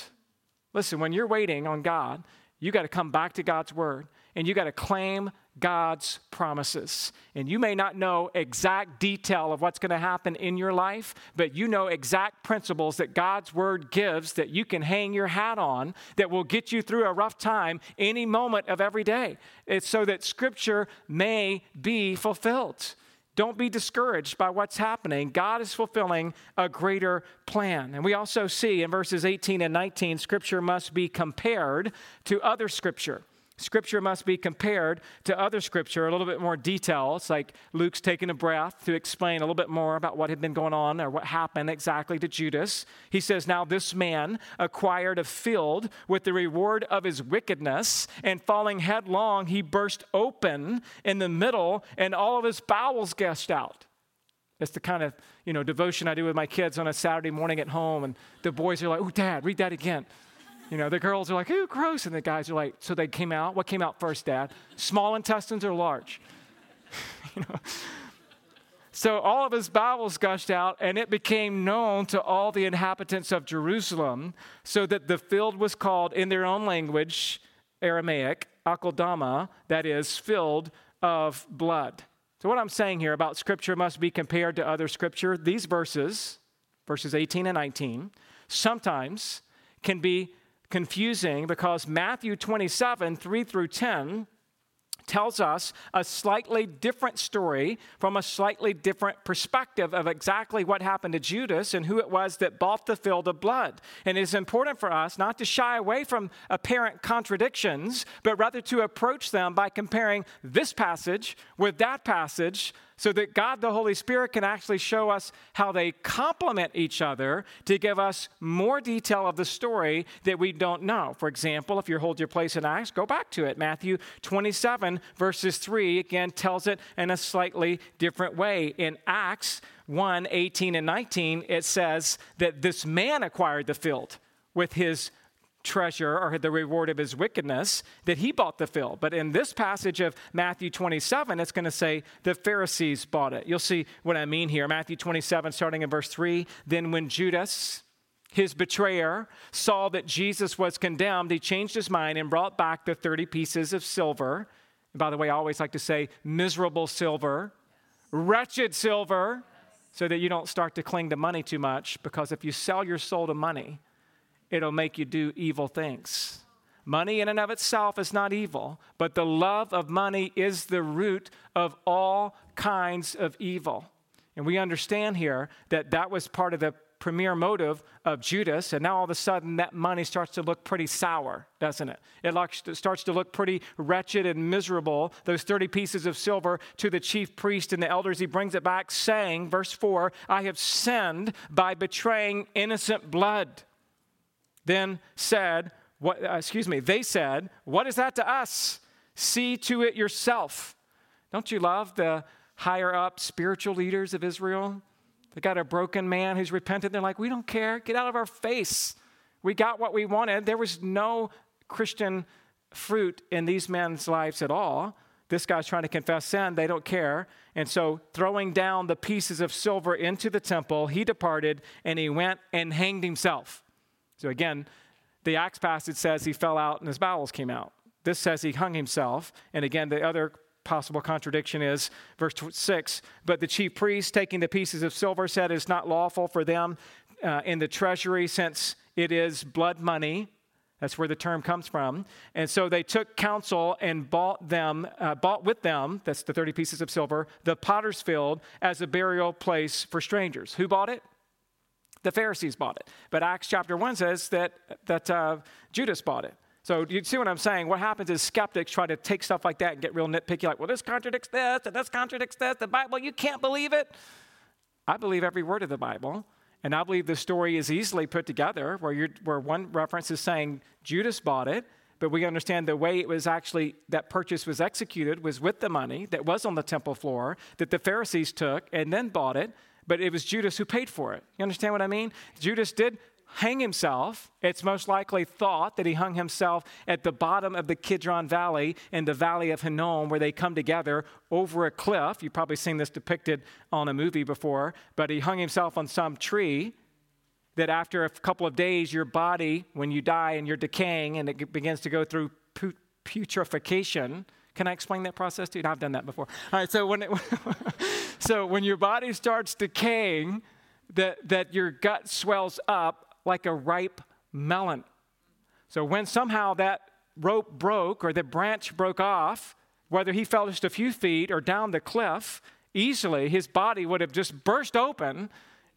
[SPEAKER 1] Listen, when you're waiting on God, you got to come back to God's Word and you got to claim God's promises. And you may not know exact detail of what's going to happen in your life, but you know exact principles that God's word gives that you can hang your hat on that will get you through a rough time any moment of every day. It's so that scripture may be fulfilled. Don't be discouraged by what's happening. God is fulfilling a greater plan. And we also see in verses 18 and 19, scripture must be compared to other scripture. Scripture must be compared to other scripture, a little bit more detail. It's like Luke's taking a breath to explain a little bit more about what had been going on or what happened exactly to Judas. He says, Now this man acquired a field with the reward of his wickedness, and falling headlong, he burst open in the middle, and all of his bowels gushed out. That's the kind of you know devotion I do with my kids on a Saturday morning at home, and the boys are like, "Oh, Dad, read that again." You know, the girls are like, ooh, gross. And the guys are like, so they came out. What came out first, Dad? Small intestines or large? *laughs* you know? So all of his bowels gushed out, and it became known to all the inhabitants of Jerusalem, so that the field was called, in their own language, Aramaic, Akeldama, that is, filled of blood. So, what I'm saying here about Scripture must be compared to other Scripture, these verses, verses 18 and 19, sometimes can be confusing because Matthew 27, 3 through 10, tells us a slightly different story from a slightly different perspective of exactly what happened to Judas and who it was that bought the field of blood. And it is important for us not to shy away from apparent contradictions, but rather to approach them by comparing this passage with that passage so that God the Holy Spirit can actually show us how they complement each other to give us more detail of the story that we don't know. For example, if you hold your place in Acts, go back to it. Matthew 27, verses 3, again tells it in a slightly different way. In Acts 1 18 and 19, it says that this man acquired the field with his treasure or the reward of his wickedness that he bought the field. But in this passage of Matthew 27, it's going to say the Pharisees bought it. You'll see what I mean here. Matthew 27, starting in verse 3. Then when Judas, his betrayer, saw that Jesus was condemned, he changed his mind and brought back the 30 pieces of silver. And by the way, I always like to say miserable silver, wretched silver, so that you don't start to cling to money too much. Because if you sell your soul to money, it'll make you do evil things. Money in and of itself is not evil, but the love of money is the root of all kinds of evil. And we understand here that that was part of the premier motive of Judas, and now all of a sudden that money starts to look pretty sour, doesn't it? It starts to look pretty wretched and miserable. Those 30 pieces of silver to the chief priest and the elders, he brings it back, saying, verse 4, I have sinned by betraying innocent blood then said, what, uh, excuse me, they said, What is that to us? See to it yourself. Don't you love the higher up spiritual leaders of Israel? They got a broken man who's repented. They're like, We don't care. Get out of our face. We got what we wanted. There was no Christian fruit in these men's lives at all. This guy's trying to confess sin. They don't care. And so, throwing down the pieces of silver into the temple, he departed and he went and hanged himself. So again, the Acts passage says he fell out and his bowels came out. This says he hung himself. And again, the other possible contradiction is verse 6 But the chief priest, taking the pieces of silver, said it's not lawful for them uh, in the treasury since it is blood money. That's where the term comes from. And so they took counsel and bought them, uh, bought with them, that's the 30 pieces of silver, the potter's field as a burial place for strangers. Who bought it? The Pharisees bought it. But Acts chapter 1 says that, that uh, Judas bought it. So you see what I'm saying? What happens is skeptics try to take stuff like that and get real nitpicky, like, well, this contradicts this, and this contradicts this. The Bible, you can't believe it. I believe every word of the Bible. And I believe the story is easily put together where, where one reference is saying Judas bought it, but we understand the way it was actually, that purchase was executed was with the money that was on the temple floor that the Pharisees took and then bought it but it was Judas who paid for it. You understand what I mean? Judas did hang himself. It's most likely thought that he hung himself at the bottom of the Kidron Valley in the Valley of Hinnom, where they come together over a cliff. You've probably seen this depicted on a movie before, but he hung himself on some tree. That after a couple of days, your body, when you die and you're decaying and it begins to go through putrefaction, can I explain that process to you? I've done that before. All right, so when, it, *laughs* so when your body starts decaying, that, that your gut swells up like a ripe melon. So when somehow that rope broke or the branch broke off, whether he fell just a few feet or down the cliff, easily his body would have just burst open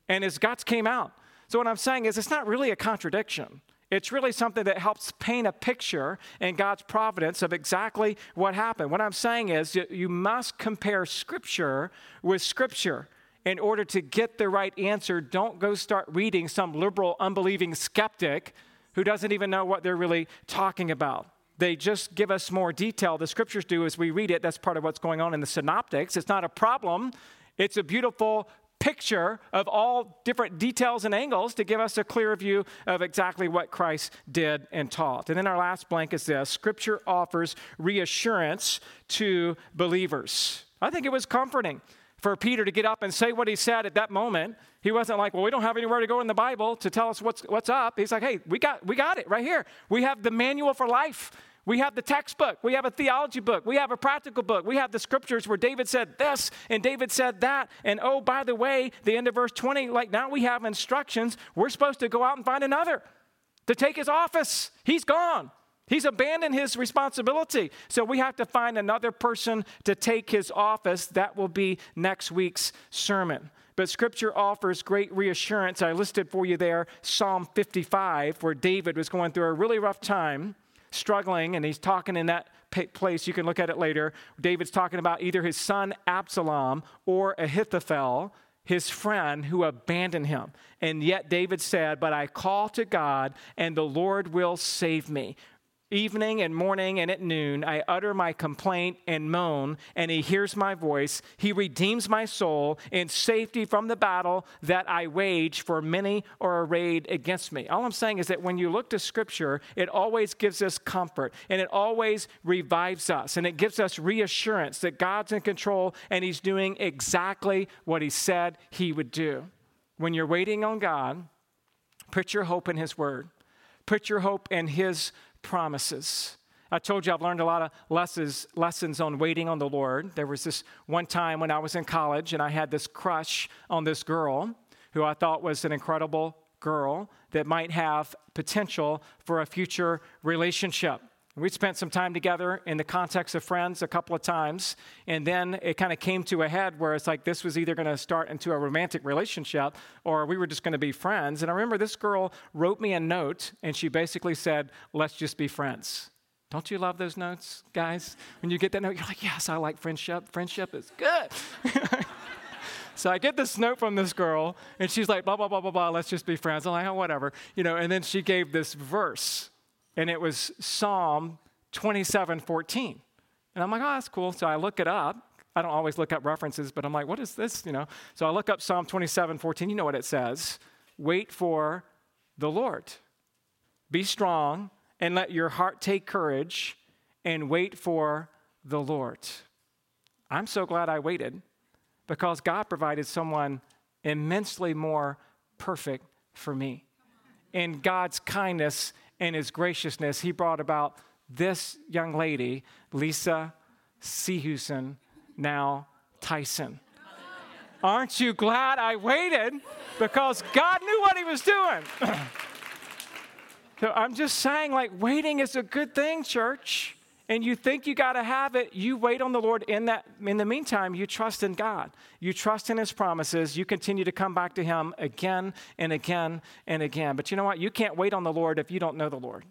[SPEAKER 1] and his guts came out. So, what I'm saying is, it's not really a contradiction. It's really something that helps paint a picture in God's providence of exactly what happened. What I'm saying is, you must compare Scripture with Scripture in order to get the right answer. Don't go start reading some liberal, unbelieving skeptic who doesn't even know what they're really talking about. They just give us more detail. The scriptures do as we read it. That's part of what's going on in the synoptics. It's not a problem, it's a beautiful picture of all different details and angles to give us a clear view of exactly what Christ did and taught. And then our last blank is this Scripture offers reassurance to believers. I think it was comforting for Peter to get up and say what he said at that moment. He wasn't like, well, we don't have anywhere to go in the Bible to tell us what's, what's up. He's like, hey, we got, we got it right here. We have the manual for life. We have the textbook. We have a theology book. We have a practical book. We have the scriptures where David said this and David said that. And oh, by the way, the end of verse 20, like now we have instructions. We're supposed to go out and find another to take his office. He's gone. He's abandoned his responsibility. So we have to find another person to take his office. That will be next week's sermon. But scripture offers great reassurance. I listed for you there Psalm 55, where David was going through a really rough time struggling, and he's talking in that place. You can look at it later. David's talking about either his son Absalom or Ahithophel, his friend who abandoned him. And yet David said, But I call to God, and the Lord will save me. Evening and morning and at noon, I utter my complaint and moan, and he hears my voice. He redeems my soul in safety from the battle that I wage, for many are arrayed against me. All I'm saying is that when you look to Scripture, it always gives us comfort and it always revives us and it gives us reassurance that God's in control and he's doing exactly what he said he would do. When you're waiting on God, put your hope in his word, put your hope in his promises. I told you I've learned a lot of lessons, lessons on waiting on the Lord. There was this one time when I was in college and I had this crush on this girl who I thought was an incredible girl that might have potential for a future relationship. We spent some time together in the context of friends a couple of times, and then it kind of came to a head where it's like this was either going to start into a romantic relationship or we were just going to be friends. And I remember this girl wrote me a note, and she basically said, Let's just be friends. Don't you love those notes, guys? When you get that note, you're like, Yes, I like friendship. Friendship is good. *laughs* So I get this note from this girl, and she's like, blah, blah, blah, blah, blah, let's just be friends. I'm like, oh, whatever. You know, and then she gave this verse and it was Psalm 27 14. And I'm like, oh, that's cool. So I look it up. I don't always look up references, but I'm like, what is this? You know. So I look up Psalm 27 14. You know what it says. Wait for the Lord. Be strong and let your heart take courage and wait for the Lord. I'm so glad I waited because God provided someone immensely more perfect for me. And God's kindness and his graciousness, he brought about this young lady, Lisa Seahuson, now Tyson. Aren't you glad I waited? Because God knew what he was doing. *clears throat* so I'm just saying, like, waiting is a good thing, church. And you think you got to have it, you wait on the Lord. In that, in the meantime, you trust in God. You trust in His promises. You continue to come back to Him again and again and again. But you know what? You can't wait on the Lord if you don't know the Lord.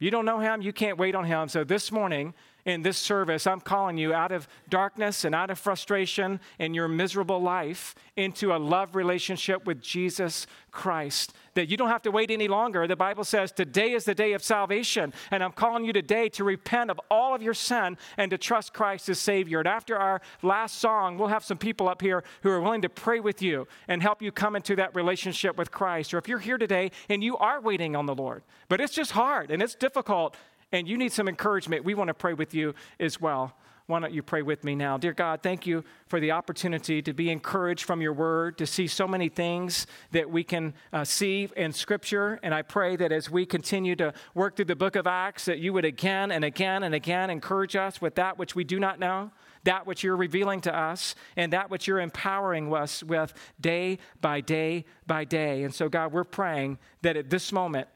[SPEAKER 1] You don't know Him, you can't wait on Him. So this morning, in this service, I'm calling you out of darkness and out of frustration in your miserable life into a love relationship with Jesus Christ. That you don't have to wait any longer. The Bible says today is the day of salvation. And I'm calling you today to repent of all of your sin and to trust Christ as Savior. And after our last song, we'll have some people up here who are willing to pray with you and help you come into that relationship with Christ. Or if you're here today and you are waiting on the Lord, but it's just hard and it's difficult and you need some encouragement, we want to pray with you as well. Why don't you pray with me now? Dear God, thank you for the opportunity to be encouraged from your word, to see so many things that we can uh, see in scripture. And I pray that as we continue to work through the book of Acts, that you would again and again and again encourage us with that which we do not know, that which you're revealing to us, and that which you're empowering us with day by day by day. And so, God, we're praying that at this moment,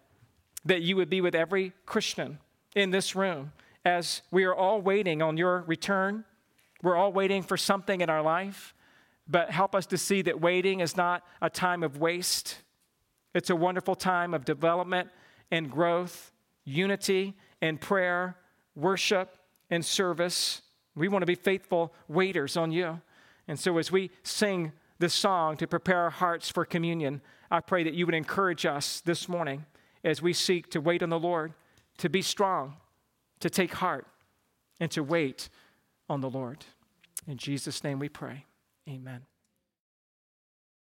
[SPEAKER 1] that you would be with every Christian in this room as we are all waiting on your return. We're all waiting for something in our life, but help us to see that waiting is not a time of waste. It's a wonderful time of development and growth, unity and prayer, worship and service. We want to be faithful waiters on you. And so, as we sing this song to prepare our hearts for communion, I pray that you would encourage us this morning as we seek to wait on the Lord to be strong, to take heart, and to wait on the Lord. In Jesus' name we pray. Amen.